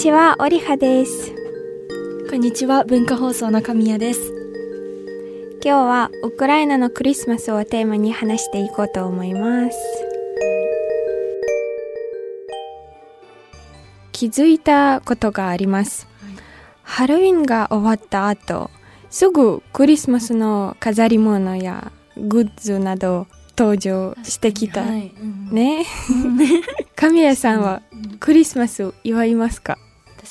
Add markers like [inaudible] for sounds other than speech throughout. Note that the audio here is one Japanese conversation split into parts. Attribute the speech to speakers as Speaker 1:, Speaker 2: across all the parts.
Speaker 1: ちは、オリハです。
Speaker 2: こんにちは、文化放送の神谷です。
Speaker 1: 今日はウクライナのクリスマスをテーマに話していこうと思います。気づいたことがあります。ハロウィンが終わった後、すぐクリスマスの飾り物やグッズなど登場してきた。
Speaker 2: はいうん
Speaker 1: ね。[laughs] 神谷さんはクリスマスを祝いますか？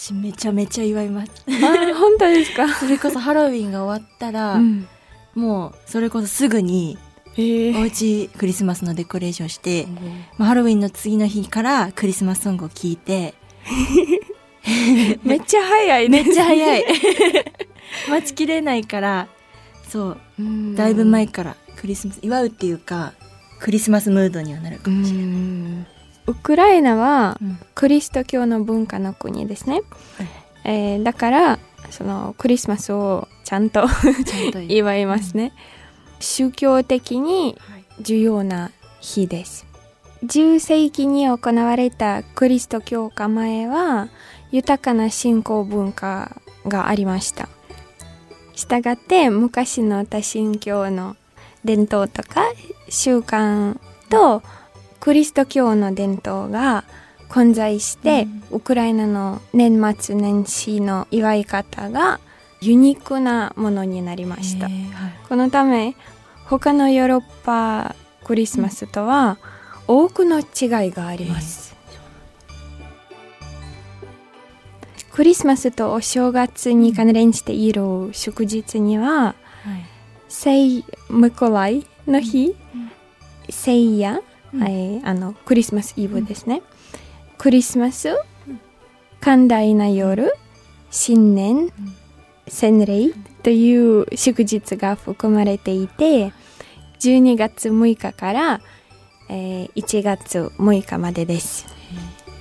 Speaker 2: 私めちゃめちゃ祝います。
Speaker 1: あ、本当ですか？[laughs]
Speaker 2: それこそハロウィンが終わったら、
Speaker 1: うん。
Speaker 2: もうそれこそすぐに
Speaker 1: えー
Speaker 2: おうちクリスマスのデコレーションして、まあ、ハロウィンの次の日からクリスマスソングを聴いて、[laughs]
Speaker 1: めっちゃ早いね。
Speaker 2: めっちゃ早い。[laughs] 待ちきれないから、そう、
Speaker 1: うん
Speaker 2: だいぶ前からクリスマス、祝うっていうか、クリスマスムードにはなるか
Speaker 1: う
Speaker 2: もしれない。
Speaker 1: んウクライナは
Speaker 2: うん。
Speaker 1: クリスト教の文化の国ですね、えーだからそのクリスマスをちゃんと
Speaker 2: 祝
Speaker 1: 祝いますね、宗教的に
Speaker 2: はい。
Speaker 1: 重要な日です。10世紀に行われたクリスト教化前は豊かな信仰文化がありました。したがって昔の多神教の伝統とか習慣とクリスト教の伝統が混在して、ウクライナの年末年始の祝い方がユニークなものになりました、
Speaker 2: はい。
Speaker 1: このため他のヨーロッパクリスマスとは多くの違いがあります、クリスマスとお正月に関連している祝日には
Speaker 2: はい。
Speaker 1: 聖ムコライの日、聖夜、
Speaker 2: うん。
Speaker 1: はいあのクリスマスイブですね、クリスマス寛大な夜新年洗礼という祝日が含まれていて12月6日から、えー1月6日までです。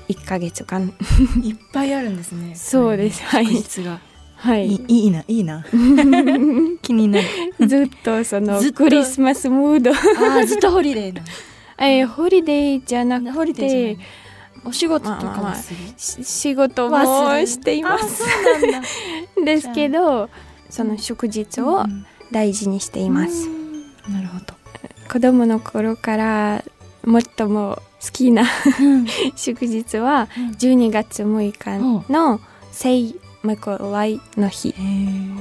Speaker 1: 1ヶ月間。
Speaker 2: いっぱいあるんですね。
Speaker 1: そうです。はい。
Speaker 2: 祝日が。
Speaker 1: はい。
Speaker 2: いいいな、いいな。[laughs] 気になる。
Speaker 1: ずっとそのクリスマスムード。
Speaker 2: ああ、ずっとホリデーな。
Speaker 1: えーホリデーじゃなくて。
Speaker 2: お仕事とか
Speaker 1: まあ仕事もしています。[laughs] ですけどその祝日を
Speaker 2: うん
Speaker 1: 大事にしています、
Speaker 2: なるほど。
Speaker 1: 子供の頃から最も好きな [laughs] 祝日は12月6日の聖ムコライの日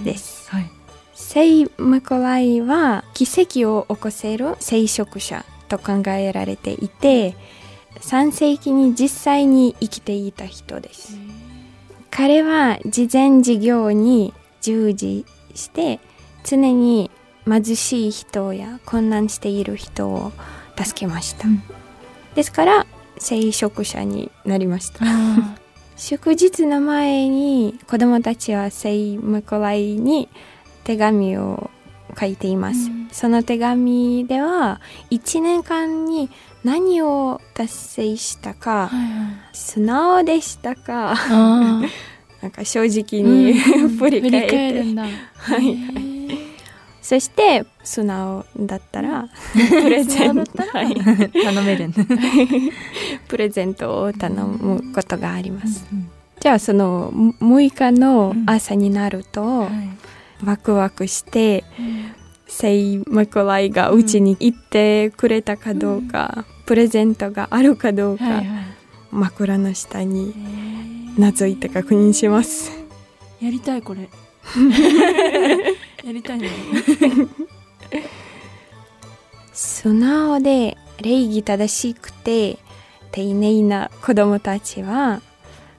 Speaker 1: です。
Speaker 2: はい。
Speaker 1: 聖ムコライは奇跡を起こせる聖職者と考えられていて3世紀に実際に生きていた人です。彼は慈善事業に従事して常に貧しい人や困難している人を助けました、
Speaker 2: うん。
Speaker 1: ですから聖職者になりました。
Speaker 2: あ [laughs]
Speaker 1: 祝日の前に子供たちは聖ムコライに手紙を書いています、
Speaker 2: うん。
Speaker 1: その手紙では1年間に何を達成したか、
Speaker 2: ーはいはい。
Speaker 1: 素直でしたか
Speaker 2: あ [laughs]
Speaker 1: なんか正直
Speaker 2: ー
Speaker 1: に、
Speaker 2: うん [laughs]
Speaker 1: 振り返って。
Speaker 2: るんだ。
Speaker 1: はいはい。そして素直だったら [laughs] プレゼン。ト、はい、
Speaker 2: 頼める。
Speaker 1: プレゼントを頼むことがあります、じゃあその6日の朝になると、
Speaker 2: はい。
Speaker 1: ワクワクして聖マコライがうちに行ってくれたかどうか、プレゼントがあるかどうか、
Speaker 2: はいはい。
Speaker 1: 枕の下に覗いて確認します。
Speaker 2: やりたいこれ。やりたいね。
Speaker 1: 素直で礼儀正しくて丁寧な子供たちは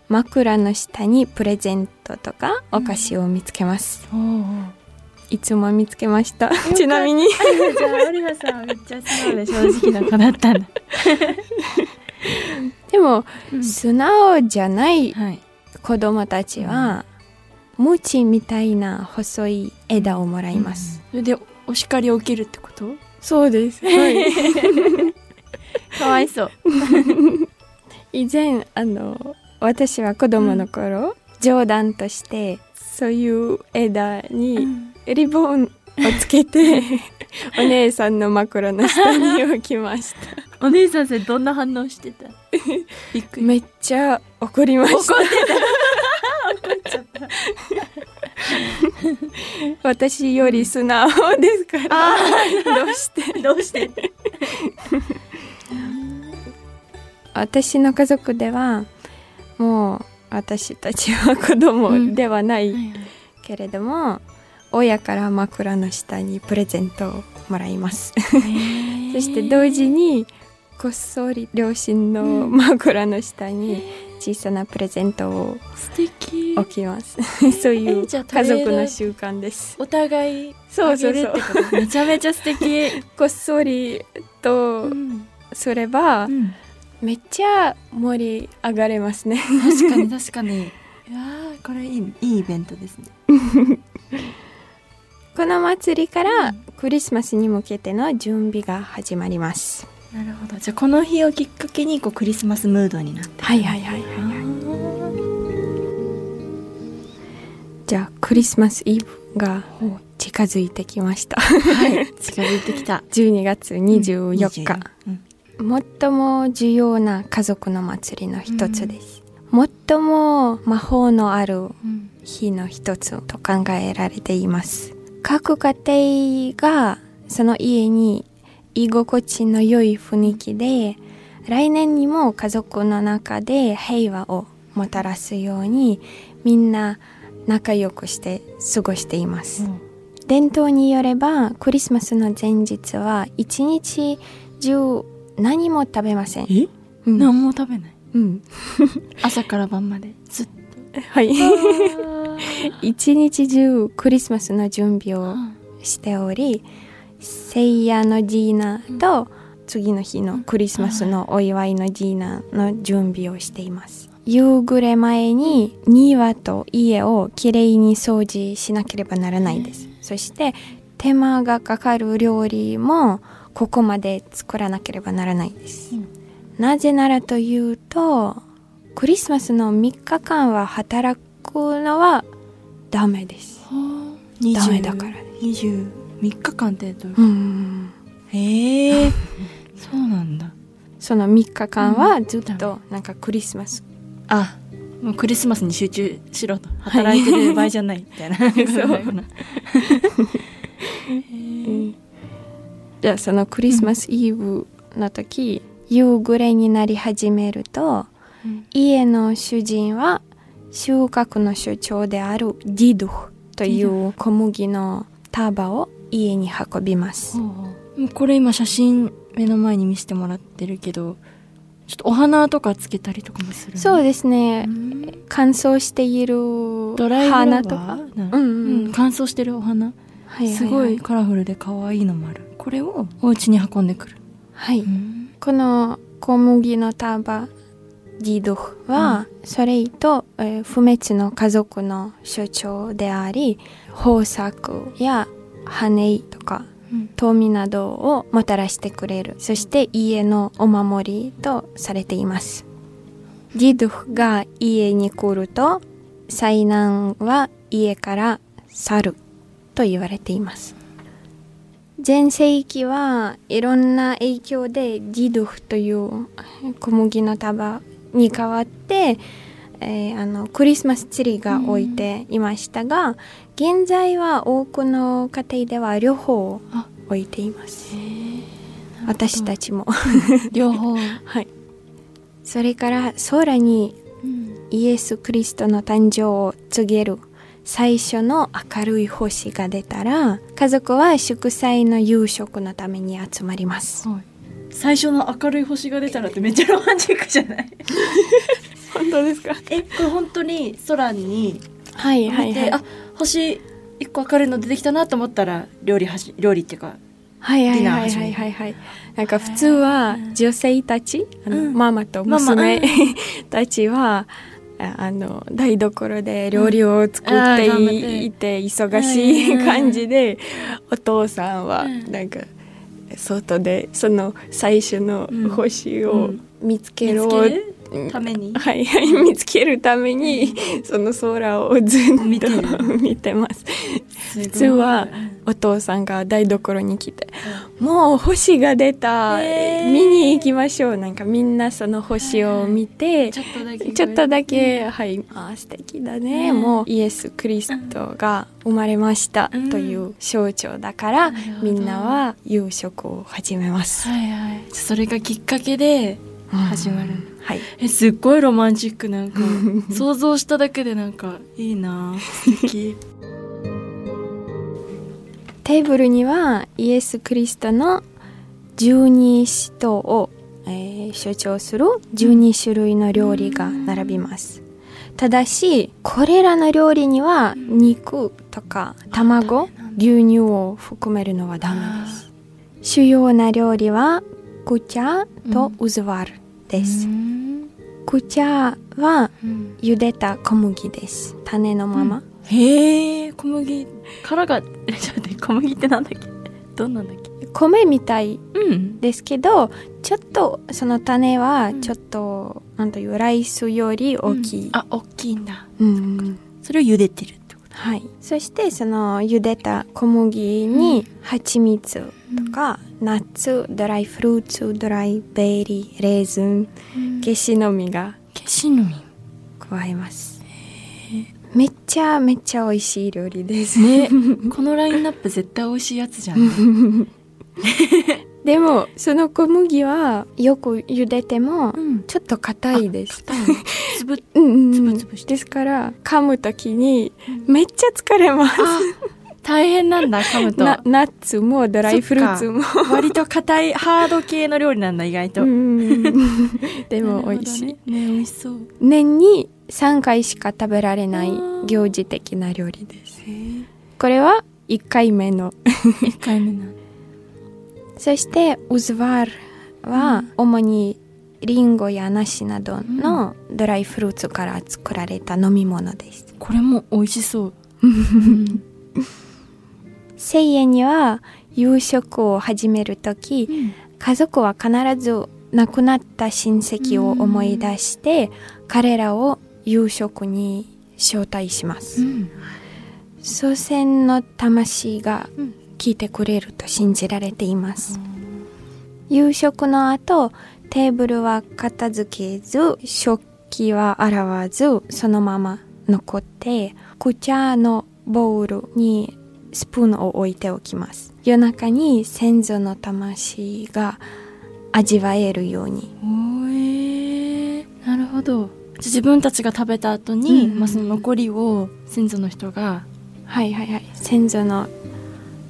Speaker 1: 枕の下にプレゼントとかお菓子を見つけます、
Speaker 2: おー
Speaker 1: いつも見つけました。[laughs] ちなみに。
Speaker 2: じゃあ、オリハさんめっちゃ素直で正直な子だったんだ。[laughs]
Speaker 1: でも、素直じゃない
Speaker 2: はい。
Speaker 1: 子供たちは、ムチみたいな細い枝をもらいます、
Speaker 2: それでお叱りを受けるってこと？
Speaker 1: そうです、はい、[laughs]
Speaker 2: かわいそう。
Speaker 1: 以前あの私は子供の頃、冗談としてそういう枝にリボンをつけて、[laughs] お姉さんの枕の下に置きました。
Speaker 2: お姉さんそれどんな反応してた？[laughs] びっくり。
Speaker 1: めっちゃ怒りました。
Speaker 2: 怒ってた。ちゃった。[laughs]
Speaker 1: 私より素直ですから、どうして？
Speaker 2: どうして？
Speaker 1: 私の家族ではもう私たちは子供ではない。けれども、親から枕の下にプレゼントをもらいます。そして同時にこっそり両親の枕の下に小さなプレゼントを置きます。[laughs] そういう家族の習慣です。
Speaker 2: お互い
Speaker 1: そうそうそう。
Speaker 2: めちゃめちゃ素敵、[laughs]
Speaker 1: こっそりと
Speaker 2: うん。
Speaker 1: すれば、
Speaker 2: うん。
Speaker 1: めっちゃ盛り上がれますね。
Speaker 2: 確かに確かに。[laughs] いやーこれいいいいイベントですね
Speaker 1: この祭りから
Speaker 2: うん。
Speaker 1: クリスマスに向けての準備が始まります。
Speaker 2: なるほど。じゃあこの日をきっかけにこうクリスマスムードになって
Speaker 1: はいはいはいはい。
Speaker 2: あー
Speaker 1: じゃあクリスマスイブが近づいてきました。
Speaker 2: はい。近づいてきた。[laughs]
Speaker 1: 12月24日、
Speaker 2: うん
Speaker 1: 最も重要な家族の祭りの一つです、最も魔法のある
Speaker 2: うん。
Speaker 1: 日の一つと考えられています各家庭がその家に居心地の良い雰囲気で来年にも家族の中で平和をもたらすようにみんな仲良くして過ごしています、伝統によればクリスマスの前日は一日中何も食べません、
Speaker 2: え？
Speaker 1: うん。
Speaker 2: 何も食べない。
Speaker 1: うん。[laughs]
Speaker 2: 朝から晩までずっと
Speaker 1: はい。[laughs] 一日中クリスマスの準備をしており聖夜のディナーと次の日のクリスマスのお祝いのディナーの準備をしています。夕暮れ前に庭と家をきれいに掃除しなければならないです。そして手間がかかる料理もここまで作らなければならないです、
Speaker 2: うん。
Speaker 1: なぜならというとクリスマスの3日間は働くのはダメです。ダメだから
Speaker 2: 23日間ってどういう
Speaker 1: うん。
Speaker 2: へえ。[laughs] そうなんだ。
Speaker 1: その3日間はずっとなんかクリスマス、
Speaker 2: あもうクリスマスに集中しろと。働いてる場合じゃないみたいな。[laughs] そう。[laughs]
Speaker 1: じゃあそのクリスマスイブの時、夕暮れになり始めると家の主人は収穫の主張であるディドゥという小麦の束を家に運びます。
Speaker 2: これ今写真目の前に見せてもらってるけどちょっとお花とかつけたりとかもする
Speaker 1: そう
Speaker 2: で
Speaker 1: ですね。乾燥している花とか。
Speaker 2: な
Speaker 1: うんうん。
Speaker 2: うん。乾燥してるお花？
Speaker 1: はいはいはい。
Speaker 2: すごいカラフルで可愛いのもある。これをお家に運んでくる。
Speaker 1: はい、
Speaker 2: うん。
Speaker 1: この小麦の束ディドゥは、それと、えー不滅の家族の象徴であり豊作や羽とか
Speaker 2: うん。
Speaker 1: 富などをもたらしてくれる。そして家のお守りとされています。ディドゥが家に来ると災難は家から去ると言われています。前世紀はいろんな影響でディドゥという小麦の束に代わって、えーあのクリスマスツリーが置いていましたが、現在は多くの家庭では両方
Speaker 2: あ。
Speaker 1: 置いています。私たちも。
Speaker 2: 両方、[laughs]
Speaker 1: はい。それから空にイエス・クリストの誕生を告げる最初の明るい星が出たら家族は祝祭の夕食のために集まります。
Speaker 2: はい最初の明るい星が出たらってめっちゃロマンチックじゃない？[laughs]
Speaker 1: 本当ですか？[laughs]
Speaker 2: えこれ本当に空に
Speaker 1: はい
Speaker 2: 見て、
Speaker 1: はい。はい
Speaker 2: あ星一個明るいの出てきたなと思ったら料理はじ料理っていうか
Speaker 1: はいはいはいはいはい。はいなんか普通は女性たちあの、
Speaker 2: うん。
Speaker 1: ママと
Speaker 2: ママ
Speaker 1: 娘
Speaker 2: うん。[laughs]
Speaker 1: たちはああの台所で料理を作
Speaker 2: あって
Speaker 1: いいて。忙しい
Speaker 2: うん。
Speaker 1: 感じでお父さんは
Speaker 2: うん。
Speaker 1: なんか外でその最初の星を見つけろっ
Speaker 2: ために？
Speaker 1: はいはい [laughs] 見つけるためにその空をずっと
Speaker 2: 見てる。
Speaker 1: 見てます。普通はお父さんが台所に来て「もう星が出た、
Speaker 2: へー。
Speaker 1: 見に行きましょう」なんかみんなその星を見て
Speaker 2: ちょっとだけ
Speaker 1: ちょっとだけ、はい、あー素敵だね、
Speaker 2: うん。
Speaker 1: もうイエス・クリストが生まれました
Speaker 2: うん。
Speaker 1: という象徴だから、みんなは夕食を始めます。
Speaker 2: はいはい。それがきっかけで始まる
Speaker 1: うんはい。
Speaker 2: えすっごいロマンチックなんか [laughs] 想像しただけでなんかいいな素敵
Speaker 1: テーブルにはイエス・クリストの十二使徒を、えー象徴する12種類の料理が並びます。ただし、これらの料理には肉とか卵、牛乳を含めるのはダメです。主要な料理はクチャとウズワルです。
Speaker 2: うん。
Speaker 1: クチャは
Speaker 2: うん。
Speaker 1: 茹でた小麦です。種のまま。
Speaker 2: へえ小麦殻がえちょっと待って小麦ってなんだっけ？どんなんだっけ？
Speaker 1: 米みたい
Speaker 2: うん。
Speaker 1: ですけどちょっとその種はちょっと、なん。というライスより大きい、
Speaker 2: あ大きいんだ。
Speaker 1: うん。
Speaker 2: それを茹でてるってこと。
Speaker 1: はい、そしてその茹でた小麦に蜂蜜とか、ナッツドライフルーツドライベリーレーズンケシの実が
Speaker 2: ケシの実
Speaker 1: 加えます。めっちゃめっちゃ美味しい料理です。
Speaker 2: ね。このラインナップ絶対美味しいやつじゃん [laughs]
Speaker 1: でもその小麦はよく茹でても
Speaker 2: うん。
Speaker 1: ちょっと硬いです。
Speaker 2: つぶ [laughs]
Speaker 1: うんうんうん。
Speaker 2: つぶつぶして。
Speaker 1: ですから噛むときにめっちゃ疲れます、
Speaker 2: あ大変なんだ噛むと。
Speaker 1: なナッツもドライフルーツも。
Speaker 2: 割と硬いハード系の料理なんだ意外と、
Speaker 1: うん [laughs] でも美味しい、
Speaker 2: ねね美味しそう。
Speaker 1: 年に3回しか食べられない行事的な料理です。これは1回目の。[laughs]
Speaker 2: 1回目なんだ
Speaker 1: そしてウズワールは主にリンゴや梨などのドライフルーツから作られた飲み物です。
Speaker 2: これも美味しそう、う [laughs] ん
Speaker 1: 1000円には夕食を始めるとき家族は必ず亡くなった親戚を思い出して彼らを夕食に招待します。
Speaker 2: うん。
Speaker 1: 祖先の魂が
Speaker 2: うん。
Speaker 1: 聞いてくれると信じられています。夕食の後テーブルは片付けず食器は洗わずそのまま残ってクチャのボウルにスプーンを置いておきます。夜中に先祖の魂が味わえるように。
Speaker 2: おーえーなるほど。自分たちが食べた後に、
Speaker 1: うん。
Speaker 2: まあ、その残りを先祖の人が、
Speaker 1: はいはいはい。先祖の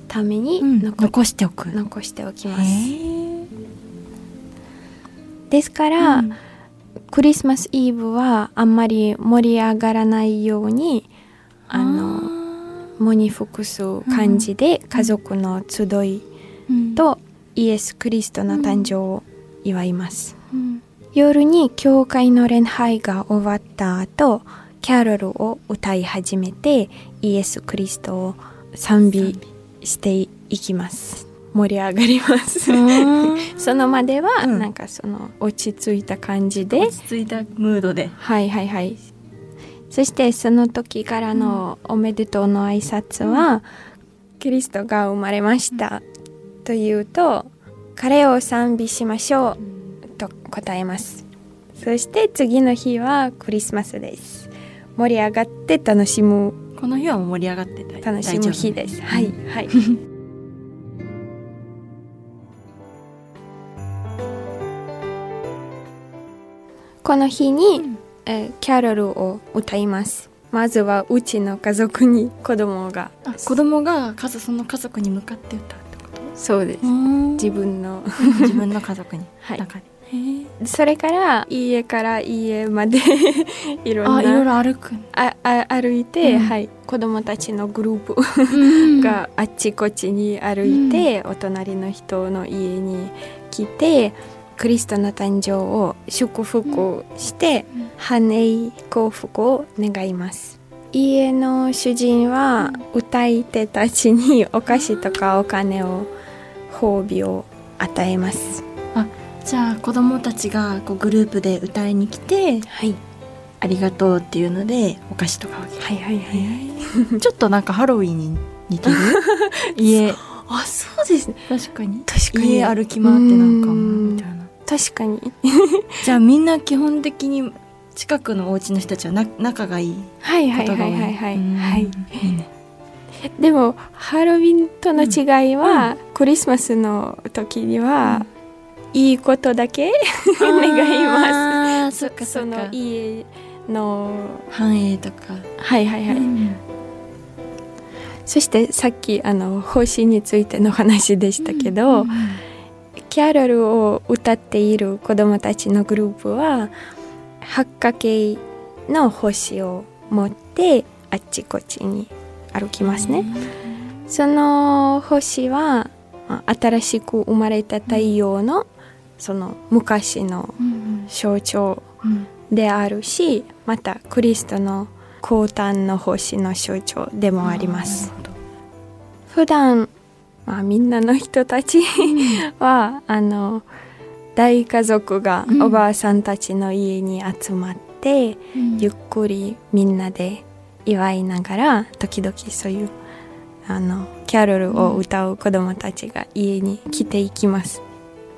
Speaker 1: ために残,、
Speaker 2: 残しておく。
Speaker 1: 残しておき
Speaker 2: へ
Speaker 1: ます。
Speaker 2: ー。
Speaker 1: ですから、
Speaker 2: うん。
Speaker 1: クリスマスイブはあんまり盛り上がらないようにあの喪に服す感じで家族の集い
Speaker 2: うん。
Speaker 1: とイエス・クリストの誕生を祝います、
Speaker 2: うん。
Speaker 1: 夜に教会の礼拝が終わった後キャロルを歌い始めてイエス・クリストを賛美していきます。盛り上がります。[laughs] そのまでは
Speaker 2: うん。
Speaker 1: なんかその落ち着いた感じで、
Speaker 2: 落ち着いたムードで。
Speaker 1: はいはいはいそしてその時からのおめでとうの挨拶は、キリストが生まれました、というと彼を賛美しましょうと答えます。そして次の日はクリスマスです。盛り上がって楽しむ。
Speaker 2: この日は盛り上がってた。
Speaker 1: 楽しむ日です。はいはい。[laughs] この日に、えーキャロルを歌います。まずはうちの家族に子供が。
Speaker 2: あ子供が家族その家族に向かって歌うってこと？
Speaker 1: そうです。自
Speaker 2: 自
Speaker 1: 分の。
Speaker 2: 自分の家族に。[laughs]
Speaker 1: はい。それから家から家まで [laughs] いろん
Speaker 2: あいろい
Speaker 1: な
Speaker 2: ろ歩く
Speaker 1: ああ歩いて、
Speaker 2: うん。
Speaker 1: はい、子供たちのグループ
Speaker 2: が
Speaker 1: があっちこっちに歩いて、お隣の人の家に来てクリストの誕生を祝福して、繁栄幸福を願います。家の主人は歌い手たちにお菓子とかお金を褒美を与えます。
Speaker 2: じゃあ子供たちがこうグループで歌いに来て
Speaker 1: はい。
Speaker 2: ありがとうっていうのでお菓子とかをあげる。
Speaker 1: はいはいはい。[laughs]
Speaker 2: ちょっとなんかハロウィンに似てる？[laughs] 家。
Speaker 1: あそうですね。
Speaker 2: 確かに。
Speaker 1: 確かに。
Speaker 2: 家歩き回ってなんか
Speaker 1: うん
Speaker 2: みたいな。
Speaker 1: 確かに。[laughs]
Speaker 2: じゃあみんな基本的に近くのお家の人たちはな仲がいい
Speaker 1: はいはいはいはいはい。
Speaker 2: うん。
Speaker 1: はい。でもハロウィンとの違いは、クリスマスの時には、いいことだけ [laughs] 願いま
Speaker 2: あーそっかそ
Speaker 1: その家の。
Speaker 2: 繁栄とか。
Speaker 1: はいはいはい、
Speaker 2: うん。
Speaker 1: そしてさっきあの星についての話でしたけど、
Speaker 2: うん。
Speaker 1: キャロルを歌っている子どもたちのグループは八角形の星を持ってあっちこっちに歩きますね。その星はあ新しく生まれた太陽のその昔の
Speaker 2: うん
Speaker 1: 象徴
Speaker 2: うん。
Speaker 1: であるしまたクリストの降誕の星の象徴でもあります。普段、まあ、みんなの人たちはあの大家族が
Speaker 2: うん。
Speaker 1: おばあさんたちの家に集まって、
Speaker 2: うん。
Speaker 1: ゆっくりみんなで祝いながら時々そういうあのキャロルを歌う子供たちが家に来ていきます。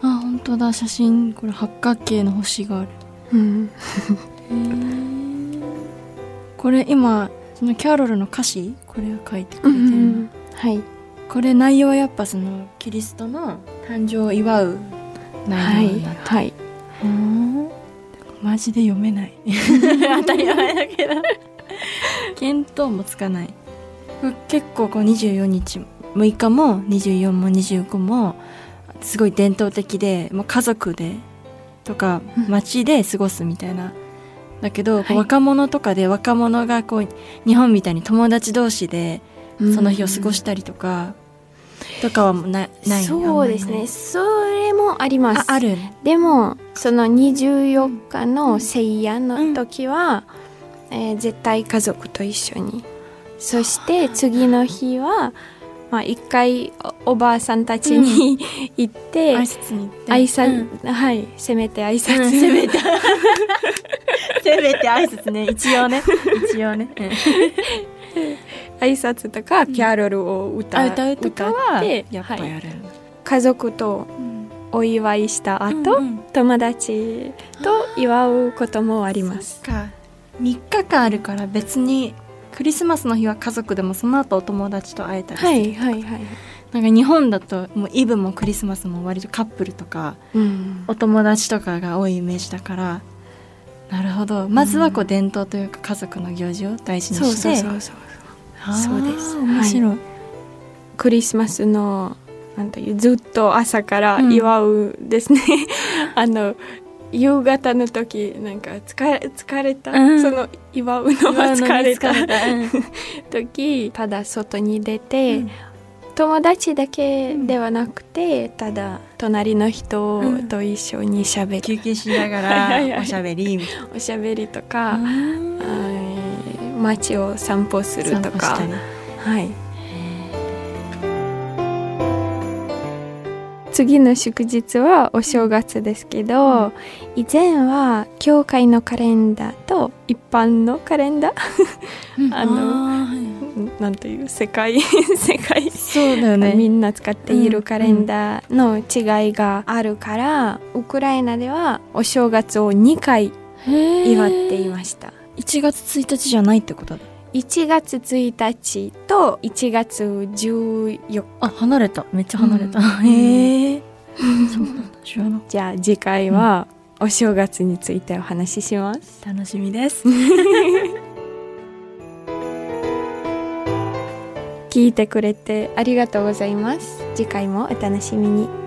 Speaker 2: あ本当だ。写真これ八角形の星がある。
Speaker 1: うん、
Speaker 2: これ今そのキャロルの歌詞？これを書いてくれてるの、
Speaker 1: はい、
Speaker 2: これ内容はやっぱそのキリストの誕生を祝う
Speaker 1: はい
Speaker 2: 内容になって、
Speaker 1: はい、
Speaker 2: マジで読めない。[laughs] 当たり前だけど。見当もつかない。結構こう24日6日も24も25もすごい伝統的でもう家族でとか
Speaker 1: うん。
Speaker 2: 街で過ごすみたいなだけど、
Speaker 1: はい。
Speaker 2: 若者とかで若者がこう日本みたいに友達同士でその日を過ごしたりとか、とかはもうなない。
Speaker 1: そうですね。それもあります。
Speaker 2: あある。
Speaker 1: でもその24日の聖夜の時は、えー絶対家族と一緒に。そして次の日は、まあ、一回おおばあさんたちに行って、
Speaker 2: 挨拶に行って。
Speaker 1: 挨拶、
Speaker 2: うん。
Speaker 1: はい。せめて挨拶、
Speaker 2: うんせめて。[laughs] せめて挨拶ね。一応ね。一応ね、
Speaker 1: 挨拶とかキャロルを歌,、
Speaker 2: あ歌うとかは
Speaker 1: って
Speaker 2: やっぱ
Speaker 1: はい。
Speaker 2: やる、
Speaker 1: 家族とお祝いした後、
Speaker 2: うんうん。
Speaker 1: 友達と祝うこともあります。
Speaker 2: か。3日間あるから別にクリスマスの日は家族でもその後お友達と会えたり
Speaker 1: はいはいはい、
Speaker 2: なんか日本だともうイブもクリスマスも割とカップルとか
Speaker 1: うん。
Speaker 2: お友達とかが多いイメージだから。なるほど。まずはこう伝統というか家族の行事を大事に
Speaker 1: そう
Speaker 2: して
Speaker 1: そうそうそう。
Speaker 2: あー。
Speaker 1: そうです。
Speaker 2: 面白い、
Speaker 1: クリスマスのなんというずっと朝から
Speaker 2: うん。
Speaker 1: 祝うですね、[laughs] あの夕方の時なんか疲れ疲れた、
Speaker 2: うん。
Speaker 1: その祝うのは疲れた。[laughs] 時ただ外に出て、
Speaker 2: うん。
Speaker 1: 友達だけではなくてただ隣の人と一緒にしゃべ
Speaker 2: 休
Speaker 1: り、
Speaker 2: 憩しながら [laughs] おしゃべり。
Speaker 1: おしゃべりと
Speaker 2: な
Speaker 1: か、はい。街を散歩するとか。はい次の祝日はお正月ですけど、以前は教会のカレンダーと一般のカレンダー。[laughs] あの
Speaker 2: あー
Speaker 1: なんという世界 [laughs] 世界。
Speaker 2: そうだよね。
Speaker 1: みんな使っているカレンダーの違いがあるから、ウクライナではお正月を2回祝っていました。
Speaker 2: 1月1日じゃないってことだ
Speaker 1: 1月1日と1月14日。
Speaker 2: あ離れた。めっちゃ離れた、
Speaker 1: うん。
Speaker 2: へえそうなんだ知らなかっ
Speaker 1: じゃあ次回はお正月についてお話しします、
Speaker 2: た楽しみです。[laughs]
Speaker 1: 聞いてくれてありがとうございます。次回もお楽しみに